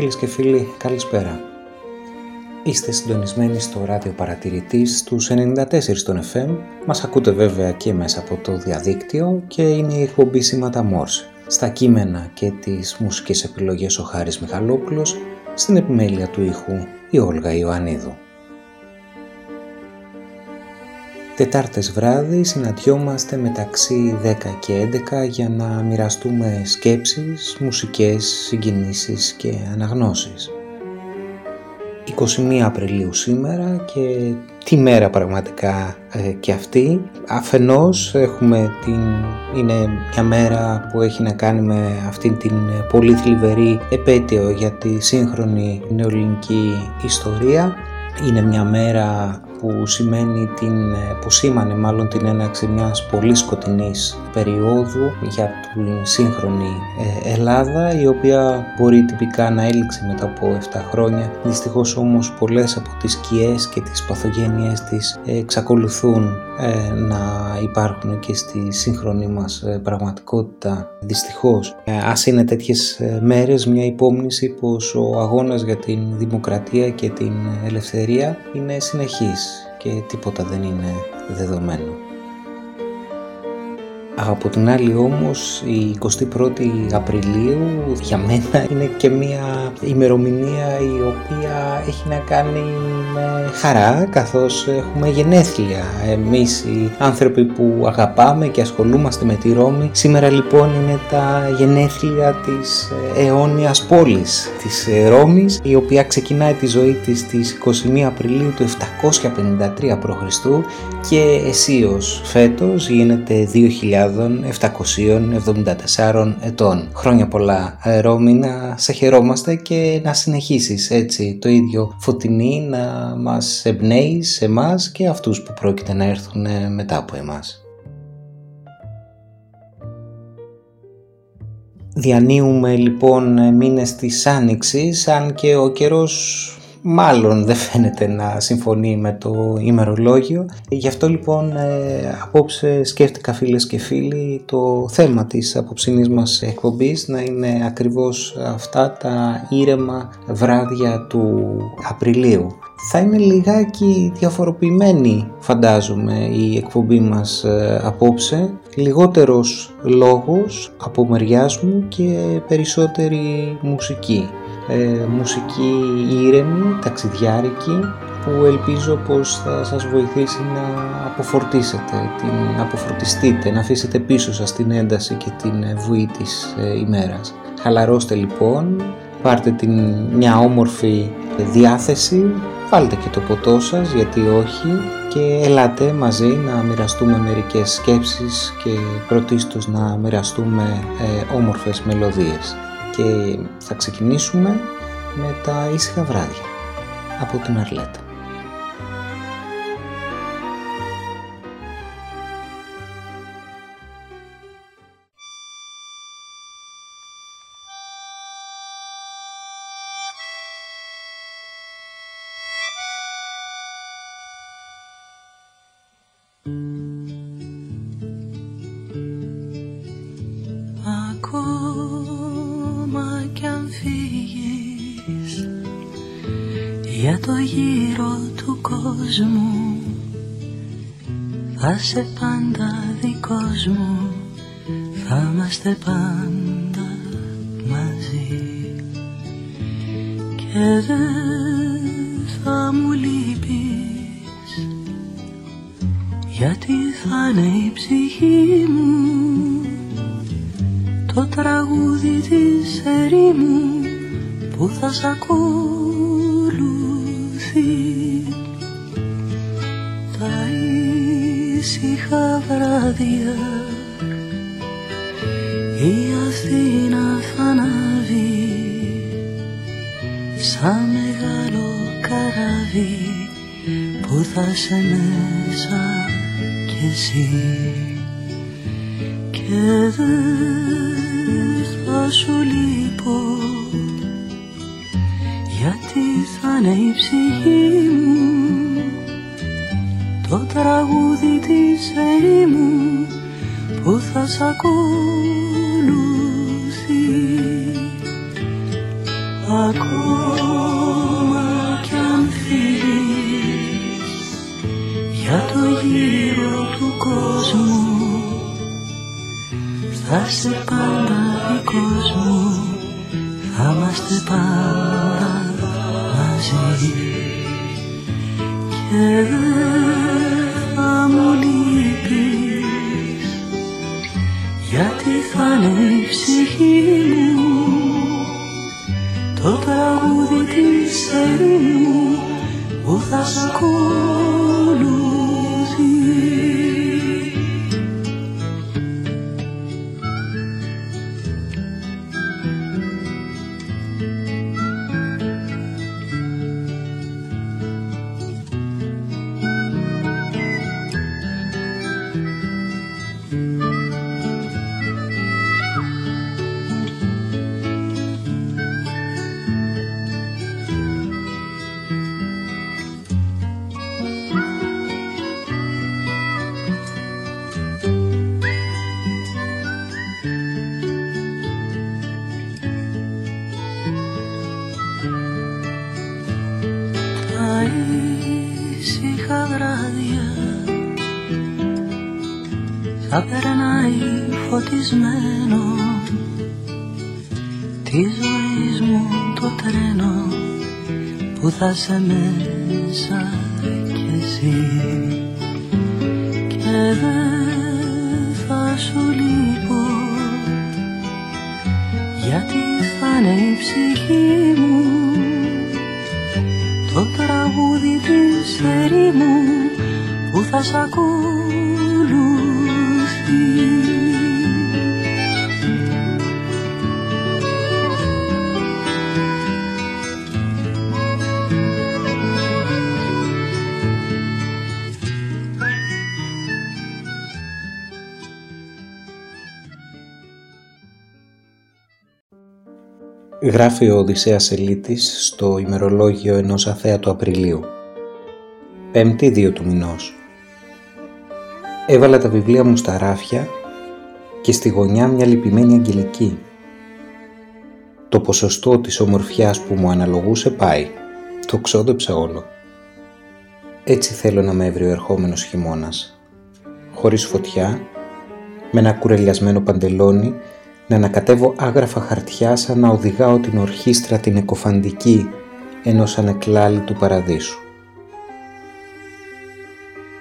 Φίλες και φίλοι, καλησπέρα. Είστε συντονισμένοι στο ράδιο παρατηρητής στους 94 των FM. Μας ακούτε βέβαια και μέσα από το διαδίκτυο και είναι η εκπομπή Σήματα Μόρς. Στα κείμενα και τις μουσικές επιλογές ο Χάρης Μιχαλόπουλος, στην επιμέλεια του ήχου η Όλγα Ιωαννίδου. Τετάρτες βράδυ συναντιόμαστε μεταξύ 10 και 11 για να μοιραστούμε σκέψεις, μουσικές, συγκινήσεις και αναγνώσεις. 21 Απριλίου σήμερα και τη μέρα πραγματικά ε, και αυτή. Αφενός έχουμε την... είναι μια μέρα που έχει να κάνει με αυτήν την πολύ θλιβερή επέτειο για τη σύγχρονη νεοελληνική ιστορία. Είναι μια μέρα που σημαίνει την, που σήμανε μάλλον την έναξη μιας πολύ σκοτεινής περίοδου για την σύγχρονη ε, Ελλάδα η οποία μπορεί τυπικά να έληξε μετά από 7 χρόνια. Δυστυχώς όμως πολλές από τις σκιές και τις παθογένειες της εξακολουθούν ε, να υπάρχουν και στη σύγχρονη μας ε, πραγματικότητα. Δυστυχώς ας είναι τέτοιες μέρες μια υπόμνηση πως ο αγώνας για την δημοκρατία και την ελευθερία είναι συνεχής και τίποτα δεν είναι δεδομένο. Από την άλλη όμως η 21η Απριλίου για μένα είναι και μια ημερομηνία η οποία έχει να κάνει με χαρά καθώς έχουμε γενέθλια εμείς οι άνθρωποι που αγαπάμε και ασχολούμαστε με τη Ρώμη. Σήμερα λοιπόν είναι τα γενέθλια της αιώνιας πόλης της Ρώμης η οποία ξεκινάει τη ζωή της στις 21 Απριλίου του 753 π.Χ. και εσείως φέτος γίνεται 2000 774 ετών. Χρόνια πολλά ε, Ρώμη να σε χαιρόμαστε και να συνεχίσεις έτσι το ίδιο φωτεινή να μας εμπνέει σε εμάς και αυτούς που πρόκειται να έρθουν ε, μετά από εμάς. Διανύουμε λοιπόν ε, μήνες της Άνοιξης αν και ο καιρός μάλλον δεν φαίνεται να συμφωνεί με το ημερολόγιο. Γι' αυτό λοιπόν ε, απόψε σκέφτηκα φίλες και φίλοι το θέμα της απόψινής μας εκπομπής να είναι ακριβώς αυτά τα ήρεμα βράδια του Απριλίου. Θα είναι λιγάκι διαφοροποιημένη φαντάζομαι η εκπομπή μας ε, απόψε, λιγότερος λόγος από μεριάς μου και περισσότερη μουσική ε, μουσική ήρεμη, ταξιδιάρικη που ελπίζω πως θα σας βοηθήσει να αποφορτίσετε, την, να αποφορτιστείτε, να αφήσετε πίσω σας την ένταση και την βουή της ε, ημέρας. Χαλαρώστε λοιπόν, πάρτε την, μια όμορφη διάθεση, βάλτε και το ποτό σας γιατί όχι και ελάτε μαζί να μοιραστούμε μερικές σκέψεις και πρωτίστως να μοιραστούμε ε, όμορφες μελωδίες και θα ξεκινήσουμε με τα ήσυχα βράδια από την Αρλέτα. Θα σε πάντα δικός μου. Θα είμαστε πάντα μαζί. Και δεν θα μου λείπεις. Γιατί θα είναι η ψυχή μου. Το τραγούδι της ερήμου Που θα σ' ακολουθεί ήσυχα βράδια η Αθήνα θα ανάβει σαν μεγάλο καράβι που θα σε μέσα κι εσύ τραγούδι της ερήμου που θα σ' ακολουθεί. Ακόμα κι αν φύγεις για το γύρο του κόσμου θα είσαι πάντα δικός μου θα είμαστε πάντα μαζί. Και δεν γιατί θα είναι η ψυχή μου το τραγούδι της ερήμου που θα σ' θα που θα Γράφει ο Οδυσσέας Ελίτης στο ημερολόγιο ενός αθέατου Απριλίου. Πέμπτη 2 του μηνός. Έβαλα τα βιβλία μου στα ράφια και στη γωνιά μια λυπημένη αγγελική. Το ποσοστό της ομορφιάς που μου αναλογούσε πάει. Το ξόδεψα όλο. Έτσι θέλω να με έβρει ο ερχόμενος χειμώνας. Χωρίς φωτιά, με ένα κουρελιασμένο παντελόνι, να ανακατεύω άγραφα χαρτιά σαν να οδηγάω την ορχήστρα την εκοφαντική ενός ανεκλάλη του παραδείσου.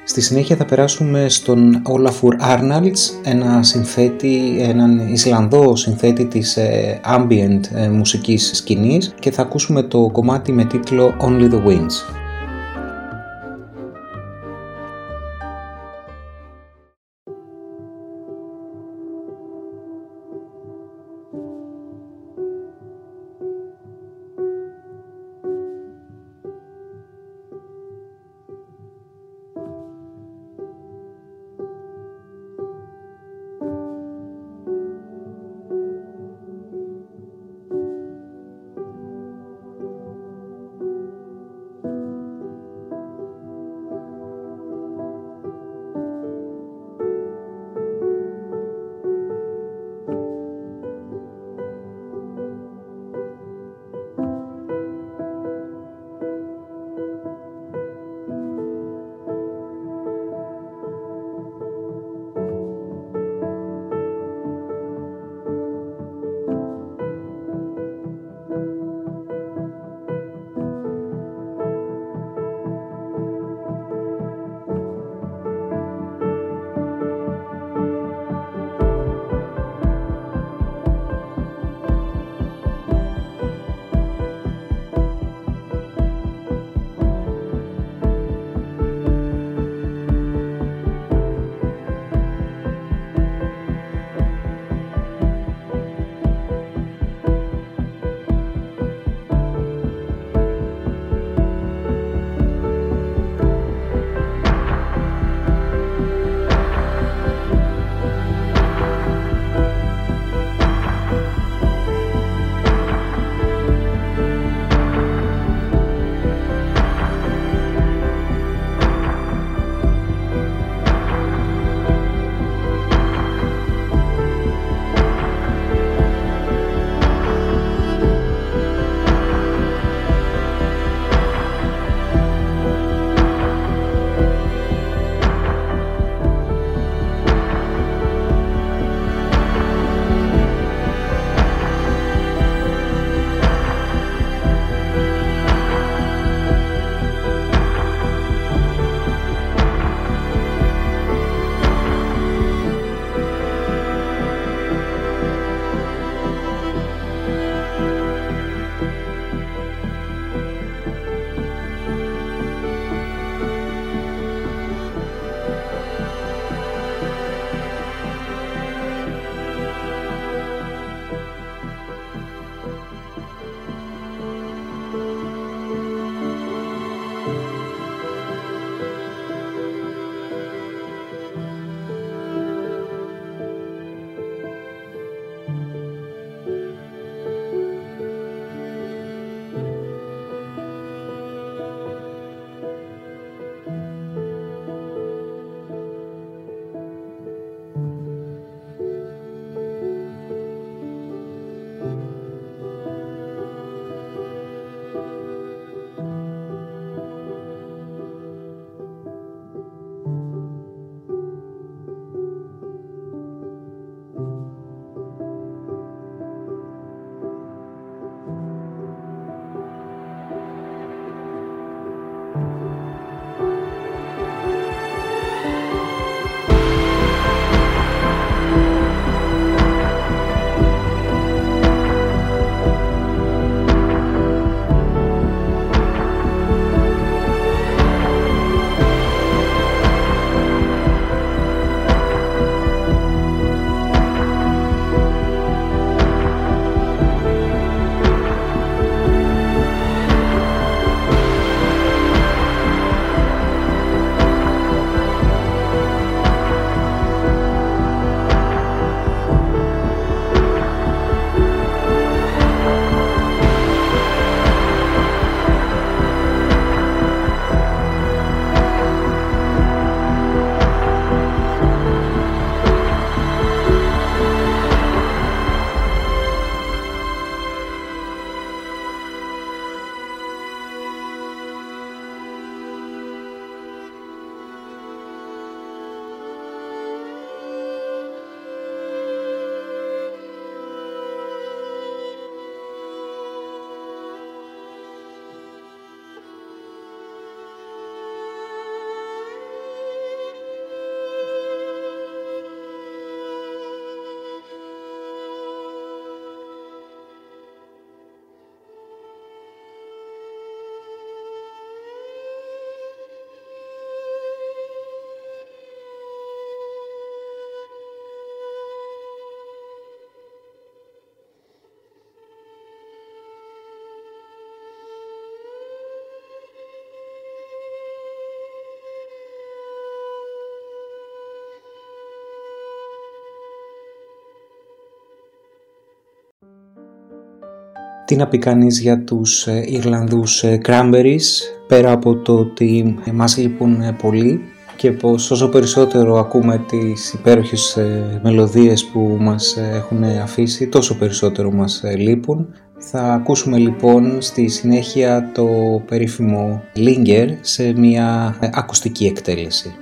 Στη συνέχεια θα περάσουμε στον Olafur Arnalds, ένα συνθέτη, έναν Ισλανδό συνθέτη της ε, ambient ε, μουσικής σκηνής και θα ακούσουμε το κομμάτι με τίτλο Only the Winds. Τι να πει κανείς για τους ε, Ιρλανδούς ε, Cranberries, πέρα από το ότι μας λείπουν ε, πολύ και πως όσο περισσότερο ακούμε τις υπέροχες μελωδίες που μας έχουν αφήσει, τόσο περισσότερο μας λείπουν. Θα ακούσουμε λοιπόν στη συνέχεια το περίφημο Linger σε μια ακουστική εκτέλεση.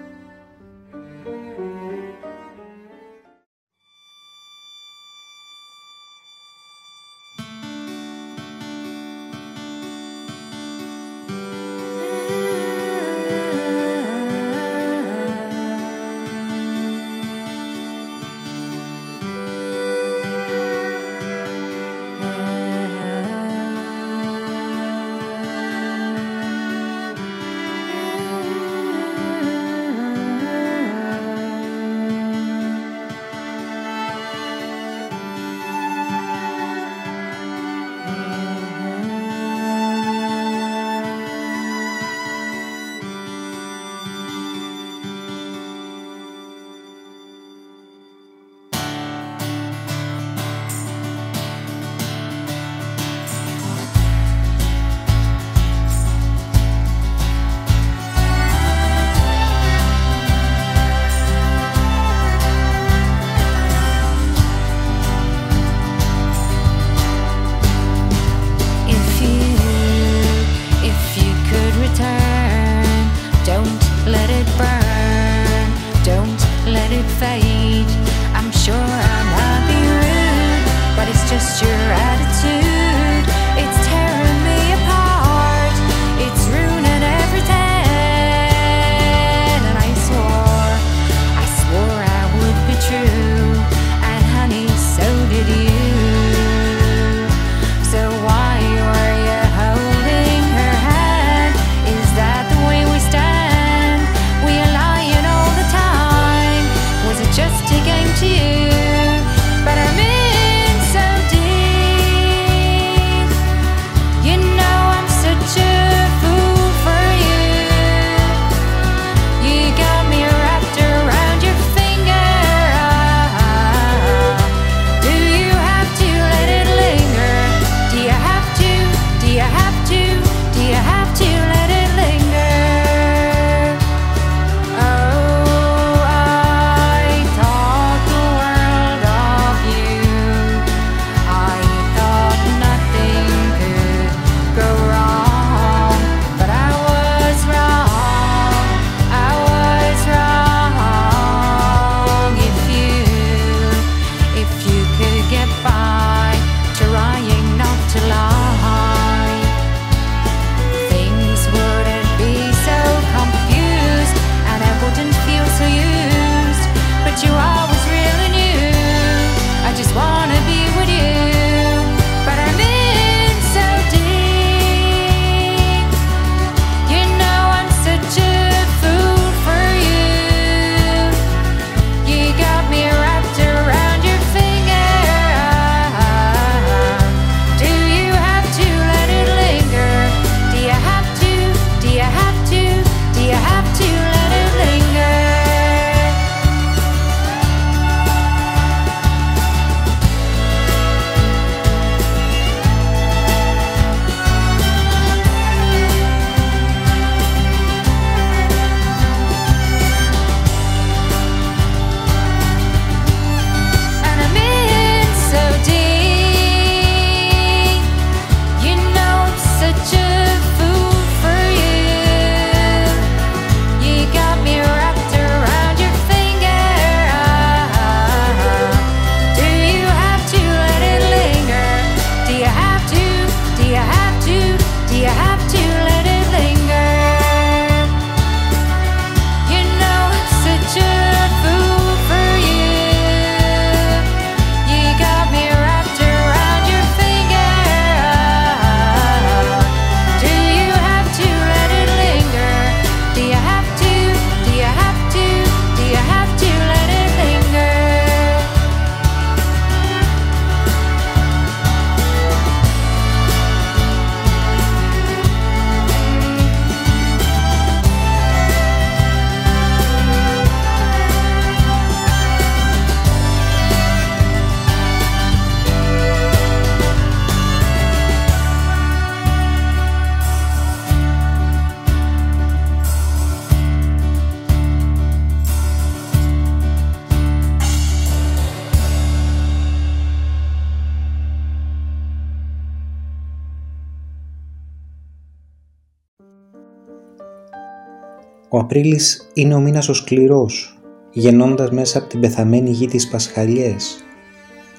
Απρίλης είναι ο μήνας ο σκληρός, γεννώντας μέσα από την πεθαμένη γη της Πασχαλιές,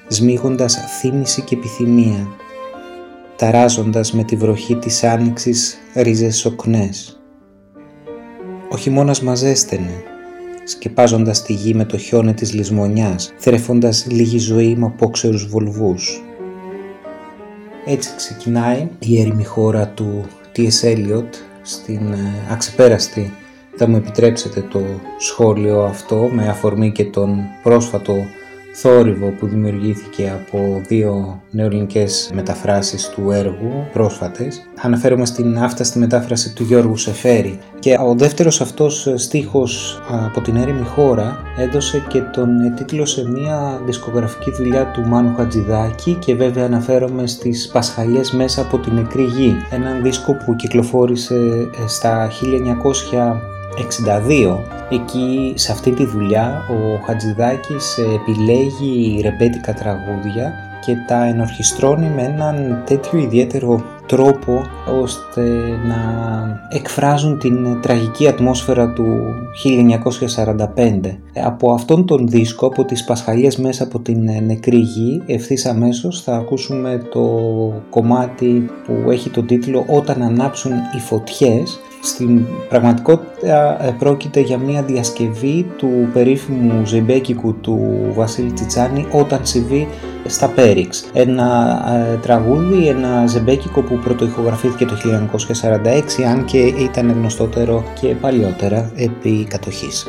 σμίγοντας θύμηση και επιθυμία, ταράζοντας με τη βροχή της άνοιξης ρίζες σοκνές. Ο χειμώνας μαζέστενε, σκεπάζοντας τη γη με το χιόνι της λησμονιάς, θρέφοντας λίγη ζωή με απόξερους βολβούς. Έτσι ξεκινάει η έρημη χώρα του T.S. Eliot στην ε, αξεπέραστη θα μου επιτρέψετε το σχόλιο αυτό με αφορμή και τον πρόσφατο θόρυβο που δημιουργήθηκε από δύο νεοελληνικές μεταφράσεις του έργου πρόσφατες. Αναφέρομαι στην άφταστη μετάφραση του Γιώργου Σεφέρη και ο δεύτερος αυτός στίχος από την έρημη χώρα έδωσε και τον τίτλο σε μια δισκογραφική δουλειά του Μάνου Χατζηδάκη και βέβαια αναφέρομαι στις Πασχαλιές μέσα από την νεκρή γη. Έναν δίσκο που κυκλοφόρησε ε, στα 1900 62 εκεί σε αυτή τη δουλειά ο Χατζηδάκης επιλέγει ρεμπέτικα τραγούδια και τα ενορχιστρώνει με έναν τέτοιο ιδιαίτερο τρόπο ώστε να εκφράζουν την τραγική ατμόσφαιρα του 1945. Από αυτόν τον δίσκο, από τις Πασχαλίες μέσα από την νεκρή γη, ευθύς αμέσως θα ακούσουμε το κομμάτι που έχει τον τίτλο «Όταν ανάψουν οι φωτιές» Στην πραγματικότητα ε, πρόκειται για μια διασκευή του περίφημου ζεμπέκικου του Βασίλη Τσιτσάνη όταν συμβεί στα Πέριξ. Ένα ε, τραγούδι, ένα ζεμπέκικο που πρωτοηχογραφήθηκε το 1946 αν και ήταν γνωστότερο και παλιότερα επί κατοχής.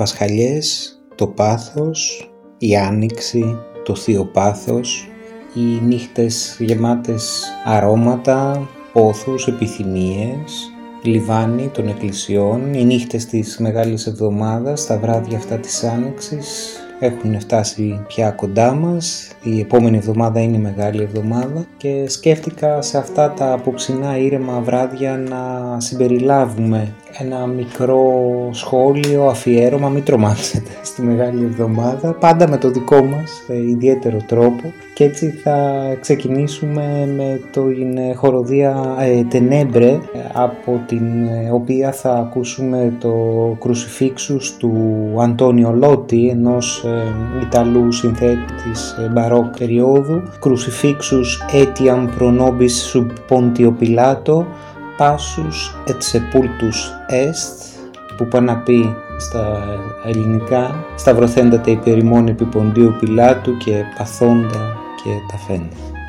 Πασχαλιές, το πάθος, η Άνοιξη, το Θείο Πάθος, οι νύχτες γεμάτες αρώματα, πόθους, επιθυμίες, λιβάνι των εκκλησιών, οι νύχτες της Μεγάλης Εβδομάδας, τα βράδια αυτά της Άνοιξης, έχουν φτάσει πια κοντά μας. Η επόμενη εβδομάδα είναι η Μεγάλη Εβδομάδα και σκέφτηκα σε αυτά τα απόψινά ήρεμα βράδια να συμπεριλάβουμε ένα μικρό σχόλιο, αφιέρωμα, μην τρομάξετε στη Μεγάλη Εβδομάδα, πάντα με το δικό μας ιδιαίτερο τρόπο. Και έτσι θα ξεκινήσουμε με την χοροδία ε, Τενέμπρε από την ε, οποία θα ακούσουμε το Crucifixus του Αντώνιο Λότι ενός ε, Ιταλού συνθέτη της ε, μπαρόκ περίοδου. Crucifixus etiam pro nobis sub Pontio Pilato Passus et sepultus est που πάει να πει στα ελληνικά σταυρωθέντατε υπερημών επί Ποντίου Πιλάτου και παθόντα και ταφέντα.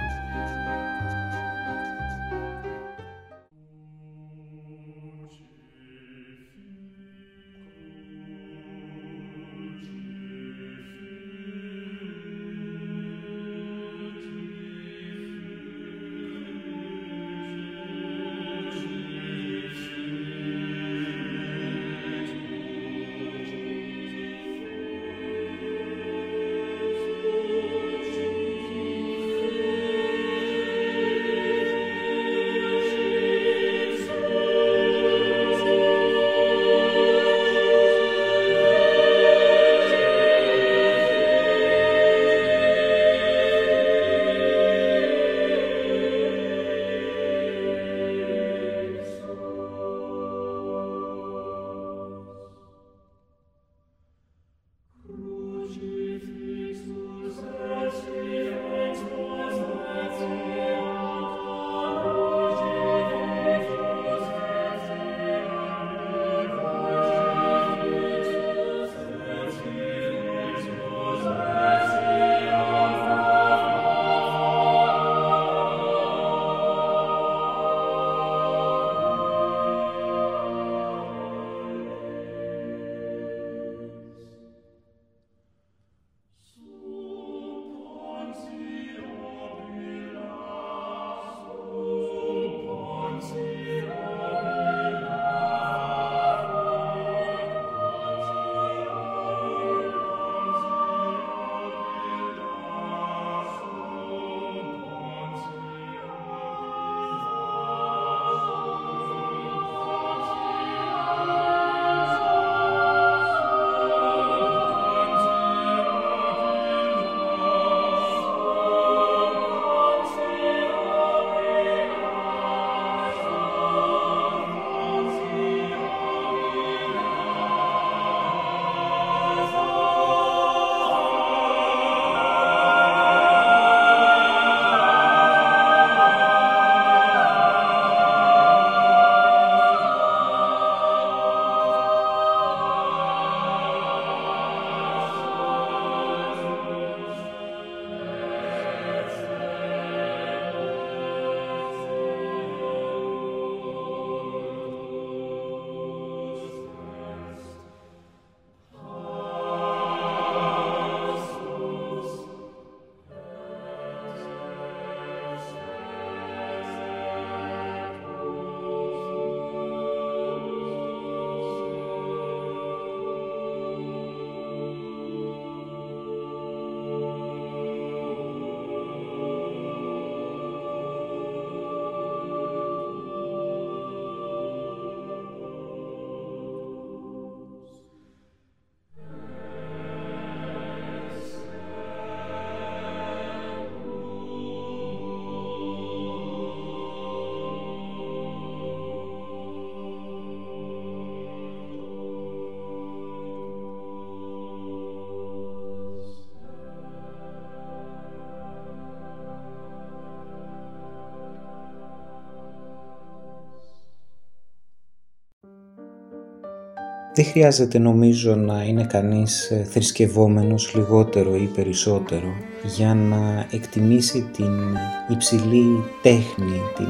Δεν χρειάζεται νομίζω να είναι κανείς ε, θρησκευόμενος λιγότερο ή περισσότερο για να εκτιμήσει την υψηλή τέχνη, την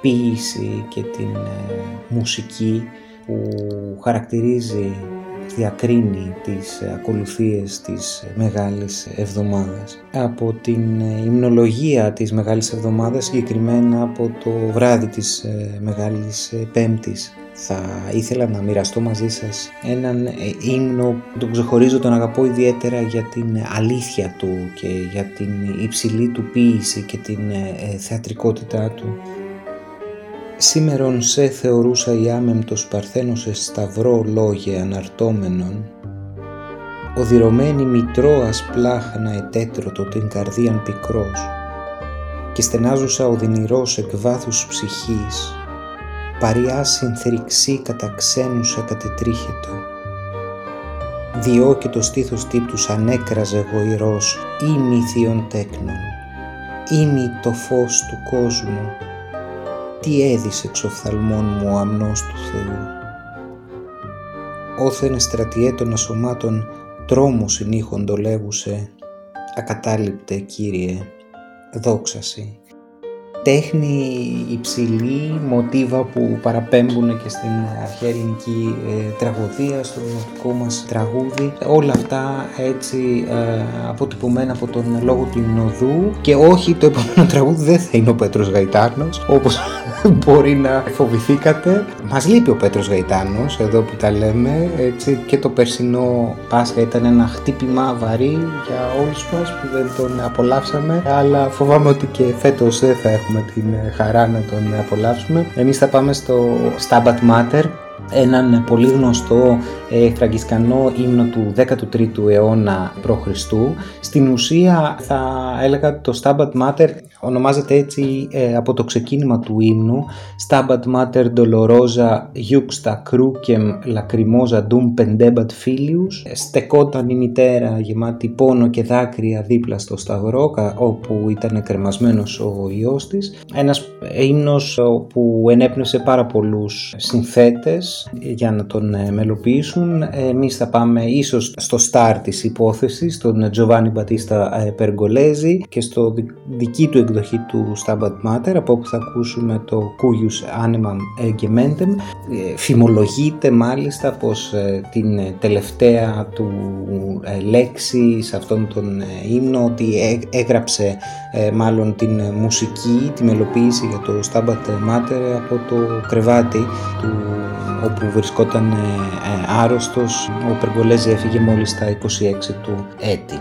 ποίηση και την ε, μουσική που χαρακτηρίζει διακρίνει τις ακολουθίες της Μεγάλης Εβδομάδας. Από την υμνολογία της Μεγάλης Εβδομάδας, συγκεκριμένα από το βράδυ της Μεγάλης Πέμπτης, θα ήθελα να μοιραστώ μαζί σας έναν ύμνο τον ξεχωρίζω, τον αγαπώ ιδιαίτερα για την αλήθεια του και για την υψηλή του ποίηση και την θεατρικότητά του. Σήμερον σε θεωρούσα η άμεμπτος παρθένος σε σταυρό λόγε αναρτώμενον, οδυρωμένη μητρό ασπλάχνα ετέτρωτο την καρδίαν πικρός, και στενάζουσα οδυνηρός εκ βάθους ψυχής, παριά συνθρυξή κατά ξένουσα κατετρίχετο. Διό και το στήθος τύπτους ανέκραζε γοηρός, ήμι θείον τέκνων, ήμι το φως του κόσμου, τι έδισε εξοφθαλμών μου ο αμνός του Θεού. Όθεν στρατιέ των ασωμάτων τρόμο συνήχον το λέγουσε, ακατάληπτε Κύριε, δόξαση τέχνη υψηλή, μοτίβα που παραπέμπουν και στην αρχαία ελληνική ε, τραγωδία, στο δημοτικό μας τραγούδι. Όλα αυτά έτσι ε, αποτυπωμένα από τον λόγο του Ινωδού και όχι το επόμενο τραγούδι δεν θα είναι ο Πέτρος Γαϊτάρνος όπως μπορεί να φοβηθήκατε. Μας λείπει ο Πέτρος Γαϊτάνος εδώ που τα λέμε έτσι, και το περσινό Πάσχα ήταν ένα χτύπημα βαρύ για όλους μας που δεν τον απολαύσαμε αλλά φοβάμαι ότι και φέτος δεν θα έχουμε έχουμε την ε, χαρά να τον απολαύσουμε. Εμείς θα πάμε στο Stabat Mater, έναν πολύ γνωστό ε, φραγκισκανό ύμνο του 13ου αιώνα π.Χ. Στην ουσία θα έλεγα το Stabat Mater ονομάζεται έτσι ε, από το ξεκίνημα του ύμνου Stabat Mater Dolorosa Juxta Crucem Lacrimosa Dum Pendebat Filius στεκόταν η μητέρα γεμάτη πόνο και δάκρυα δίπλα στο σταυρό όπου ήταν κρεμασμένος ο ιός της. Ένας ύμνος που ενέπνευσε πάρα πολλούς συνθέτες για να τον ε, μελοποιήσουν. Εμείς θα πάμε ίσως στο στάρ της υπόθεσης τον Giovanni Battista ε, Pergolesi και στο δική του εκδοχή του Stabat Mater από όπου θα ακούσουμε το Cuius Animam Gementem ε, φημολογείται μάλιστα πως ε, την τελευταία του ε, λέξη σε αυτόν τον ύμνο ότι έγραψε μάλλον την μουσική, τη μελοποίηση για το Stabat Mater από το κρεβάτι του όπου βρισκόταν άρρωστος ο Περγολέζη έφυγε μόλις στα 26 του έτη.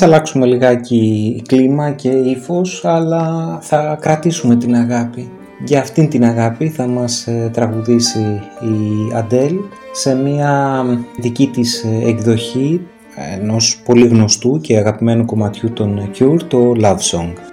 Ας αλλάξουμε λιγάκι κλίμα και ύφος, αλλά θα κρατήσουμε την αγάπη. Για αυτήν την αγάπη θα μας ε, τραγουδήσει η Αντέλ σε μια δική της ε, εκδοχή ενός πολύ γνωστού και αγαπημένου κομματιού των Cure, το Love Song.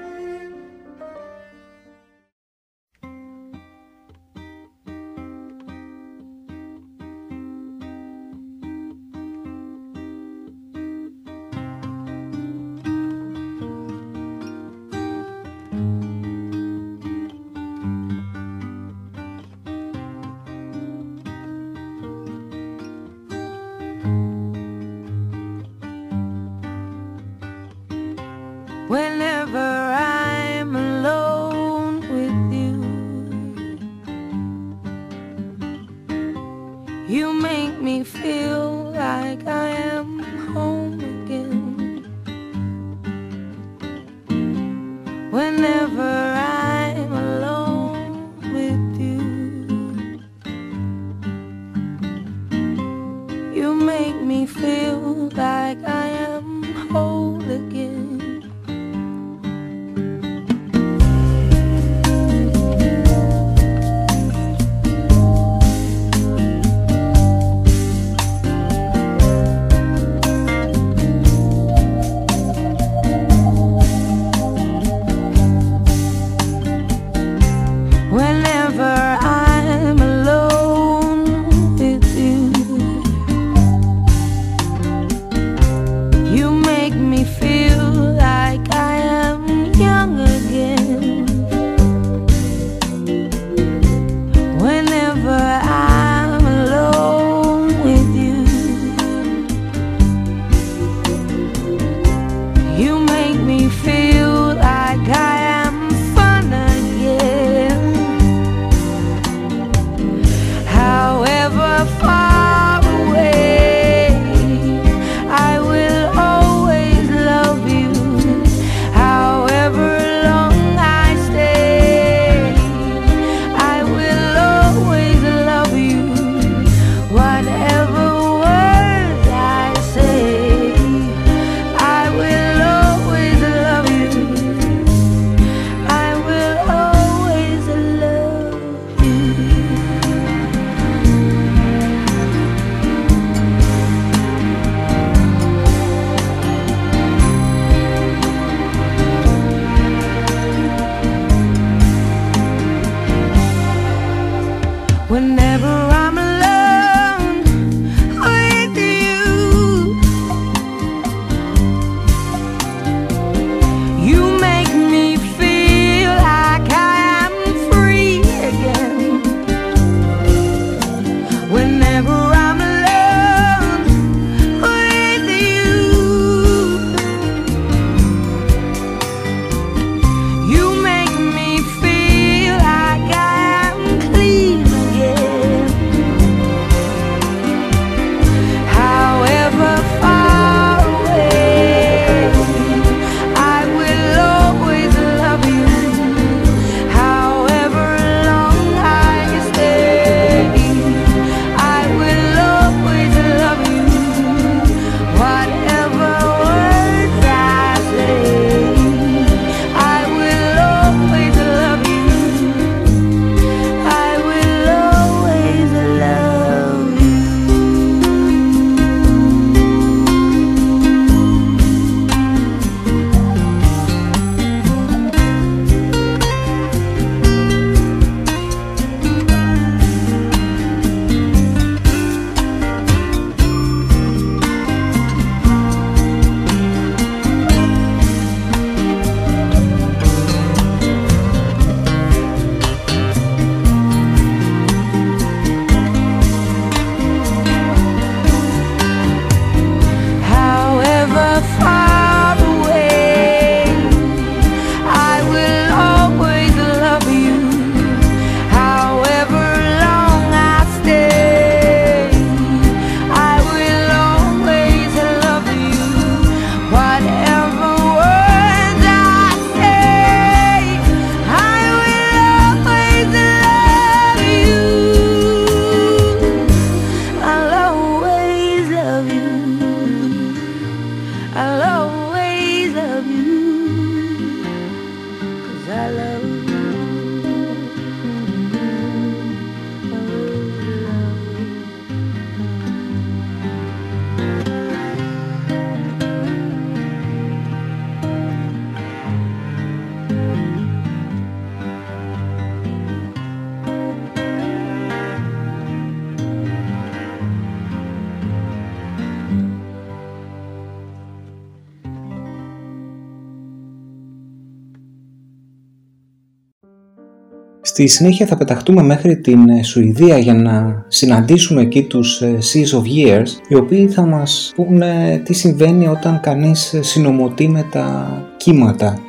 Στη συνέχεια θα πεταχτούμε μέχρι την ε, Σουηδία για να συναντήσουμε εκεί τους ε, Seas of Years οι οποίοι θα μας πούνε τι συμβαίνει όταν κανείς ε, συνομωτεί με τα κύματα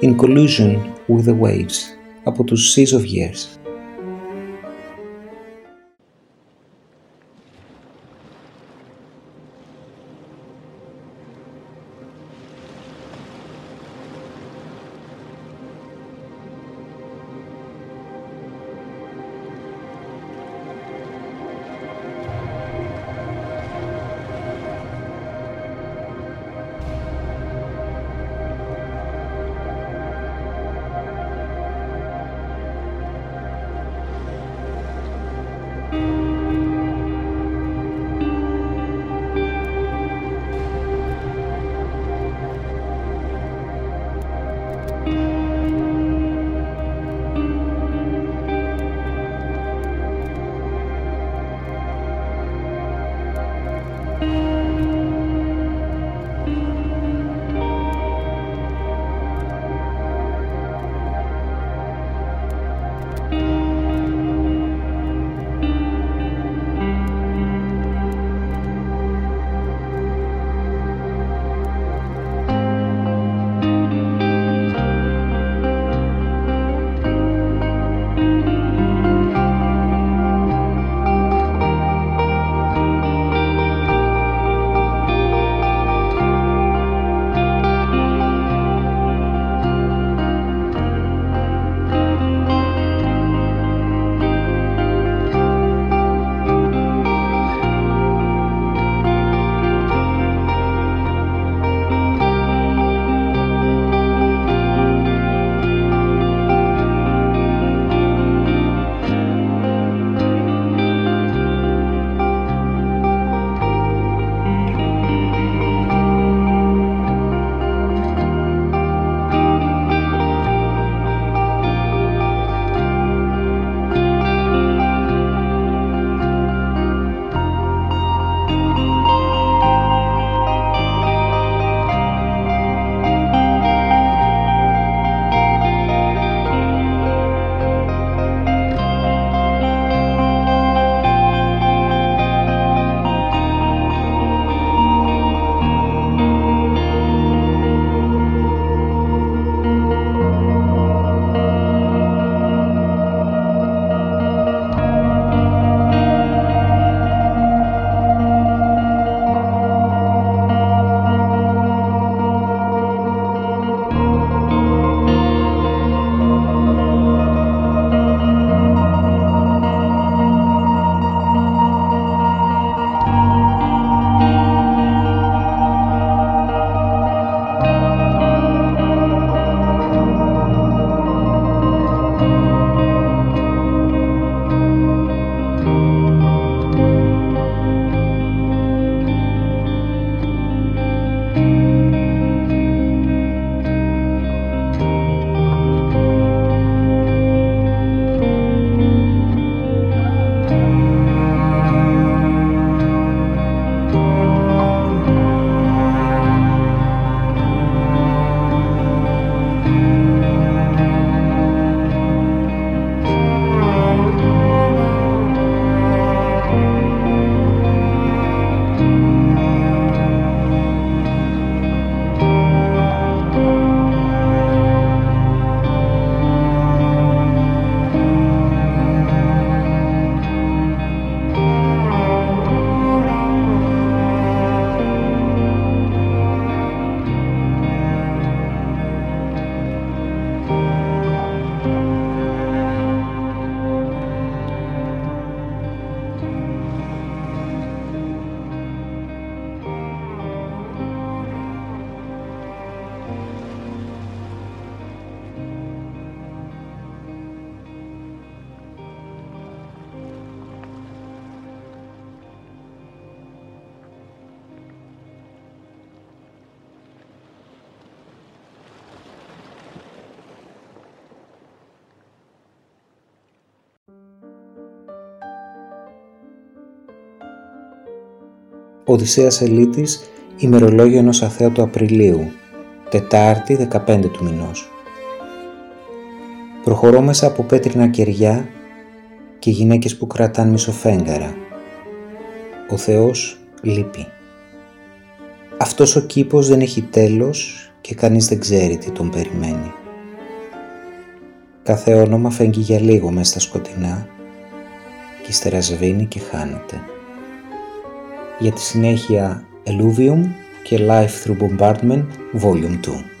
in collusion with the waves από τους Seas of Years. Οδυσσέας Ελίτης, ημερολόγιο ενός αθέατου Απριλίου, Τετάρτη 15 του μηνός. Προχωρώ μέσα από πέτρινα κεριά και γυναίκες που κρατάν μισοφέγγαρα. Ο Θεός λείπει. Αυτός ο κήπος δεν έχει τέλος και κανείς δεν ξέρει τι τον περιμένει. Κάθε όνομα φέγγει για λίγο μέσα στα σκοτεινά και ύστερα σβήνει και χάνεται. Για τη συνέχεια Eluvium και Life Through Bombardment Volume 2.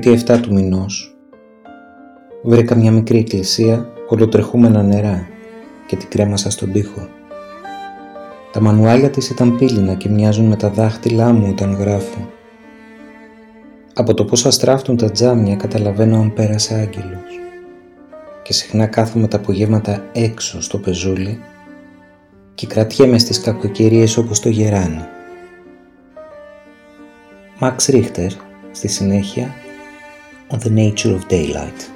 Τρίτη 7 του μηνός βρήκα μια μικρή εκκλησία ολοτρεχούμενα νερά και την κρέμασα στον τοίχο. Τα μανουάλια της ήταν πύληνα και μοιάζουν με τα δάχτυλά μου όταν γράφω. Από το πώς αστράφτουν τα τζάμια καταλαβαίνω αν πέρασε άγγελος. Και συχνά κάθομαι τα απογεύματα έξω στο πεζούλι και κρατιέμαι στις κακοκαιρίες όπως το γεράνι. Max Richter στη συνέχεια On the Nature of Daylight.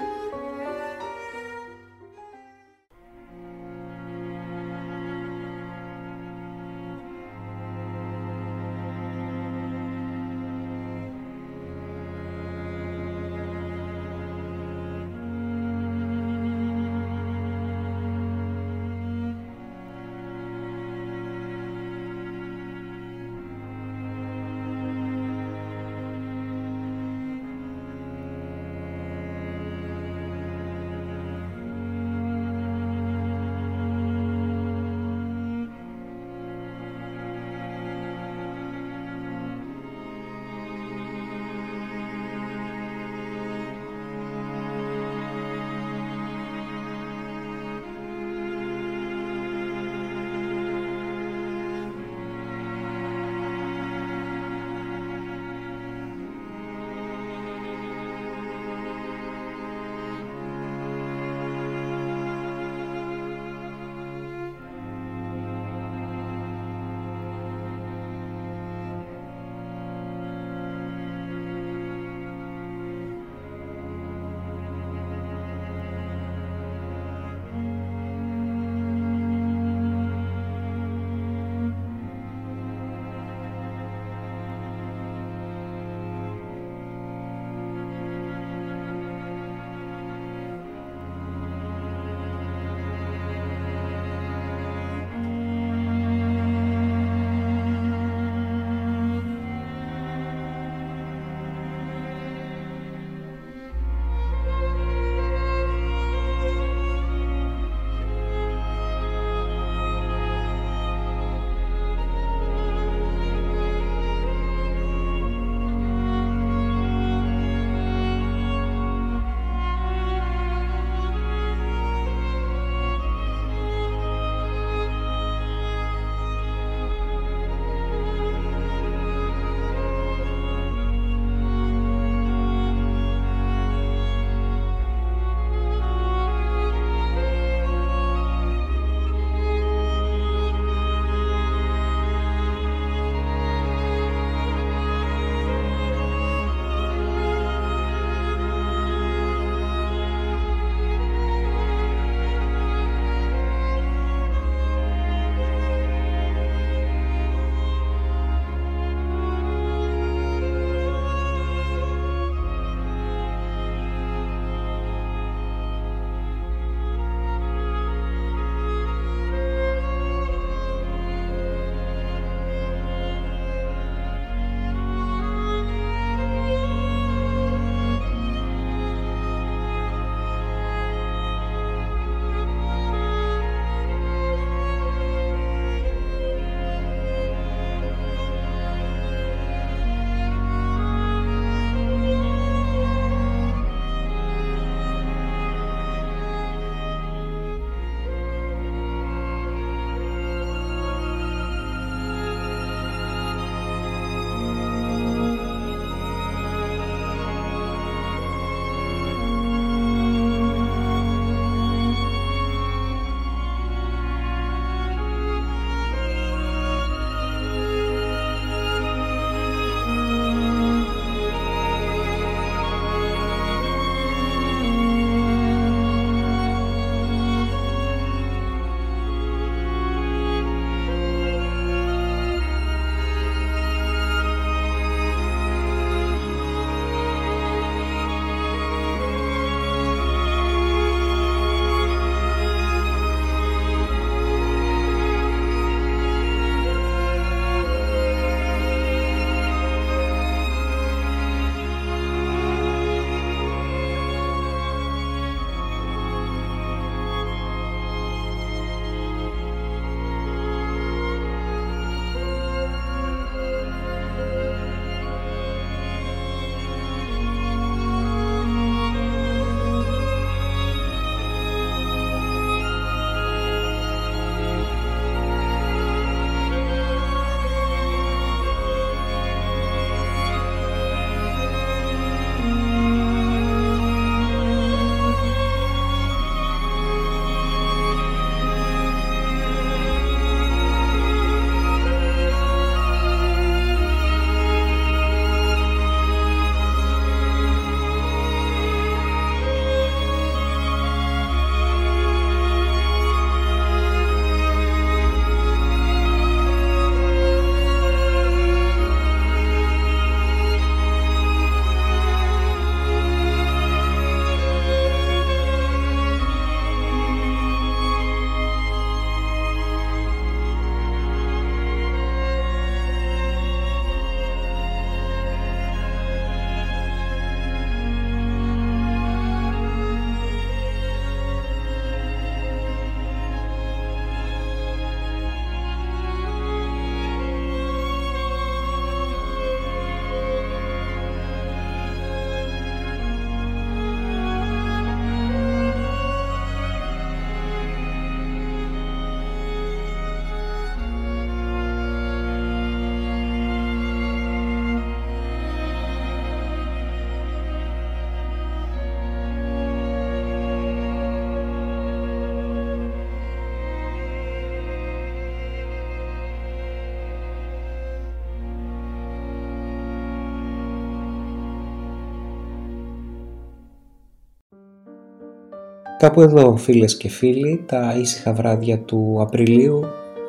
Κάπου εδώ φίλες και φίλοι, τα ήσυχα βράδια του Απριλίου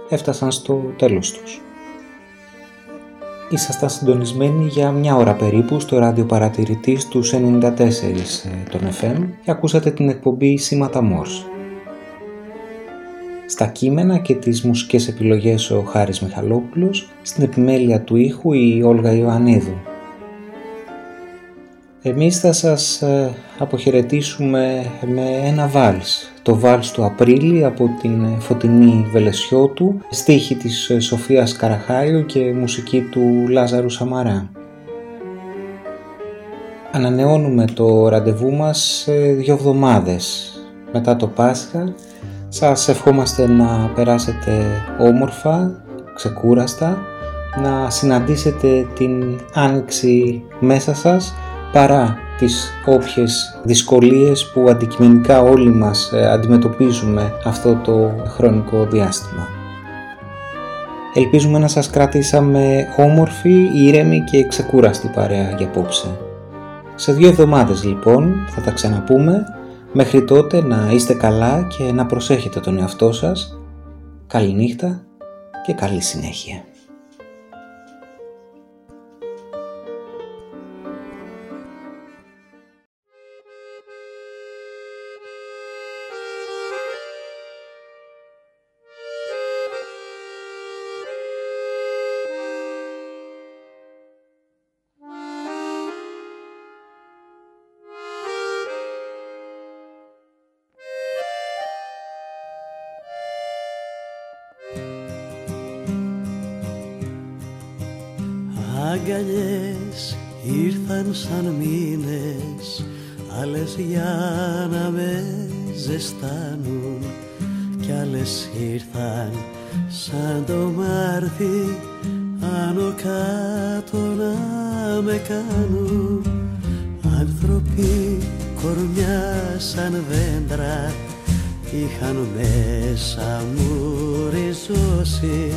έφτασαν στο τέλος τους. Ήσασταν συντονισμένοι για μια ώρα περίπου στο ράδιο παρατηρητής του 94 των FM και ακούσατε την εκπομπή Σήματα Μόρς. Στα κείμενα και τις μουσικές επιλογές ο Χάρης Μιχαλόπουλος, στην επιμέλεια του ήχου η Όλγα Ιωαννίδου. Εμείς θα σας ε, αποχαιρετήσουμε με ένα βάλς, το βάλς του Απρίλη από την Φωτεινή Βελεσιώτου, στίχη της ε, Σοφίας Καραχάιου και μουσική του Λάζαρου Σαμαρά. Ανανεώνουμε το ραντεβού μας σε δύο εβδομάδες μετά το Πάσχα. Σας ευχόμαστε να περάσετε όμορφα, ξεκούραστα, να συναντήσετε την άνοιξη μέσα σας παρά τις όποιες δυσκολίες που αντικειμενικά όλοι μας ε, αντιμετωπίζουμε αυτό το χρονικό διάστημα. Ελπίζουμε να σας κρατήσαμε όμορφη, ήρεμη και ξεκούραστη παρέα για απόψε. Σε δύο εβδομάδες λοιπόν θα τα ξαναπούμε, μέχρι τότε να είστε καλά και να προσέχετε τον εαυτό σας. Καληνύχτα και καλή συνέχεια. Αγκαλιές ήρθαν σαν μήνες άλλες για να με ζεστάνουν. Κι άλλες ήρθαν σαν το Μάρτι άνω κάτω να με κάνουν. Άνθρωποι κορμιά σαν δέντρα είχαν μέσα μου ριζώσει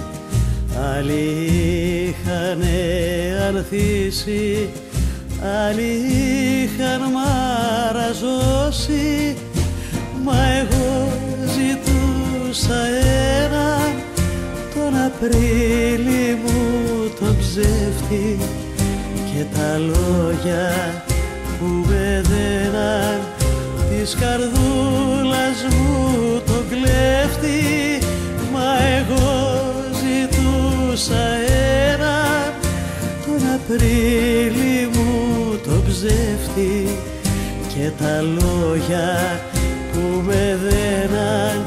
Άλλοι είχαν ανθίσει, άλλοι είχαν μαραζώσει. Μα εγώ ζητούσα ένα τον Απρίλη μου τον ψεύτη. Και τα λόγια που με δέναν της ψεύτη και τα λόγια που με δέναν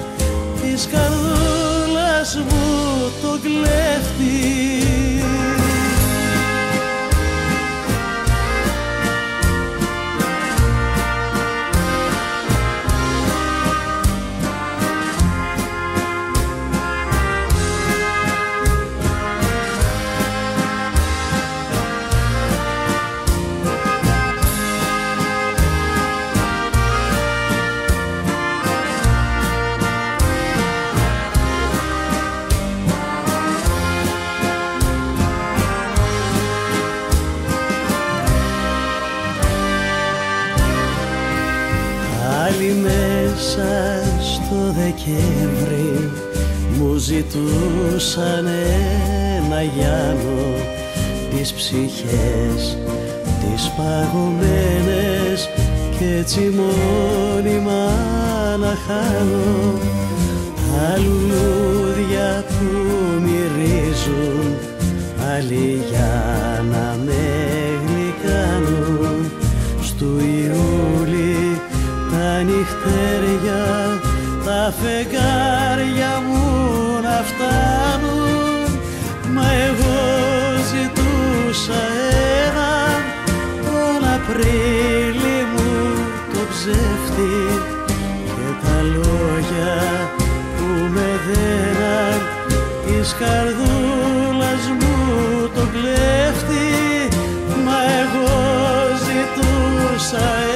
της καρδούλας μου το κλέφτη Δεκέμβρη μου ζητούσαν ένα Γιάννο τις ψυχές τις παγωμένες και έτσι μόνιμα να χάνω. Τα λουλούδια που μυρίζουν άλλοι για να με γλυκάνουν. Στου Ιούλη τα νυχτέρια τα φεγγάρια μου να φτάνουν. Μα εγώ ζητούσα έναν τον Απρίλη μου το ψεύτη και τα λόγια που με δέναν. Της καρδούλας μου το κλέφτη μα εγώ ζητούσα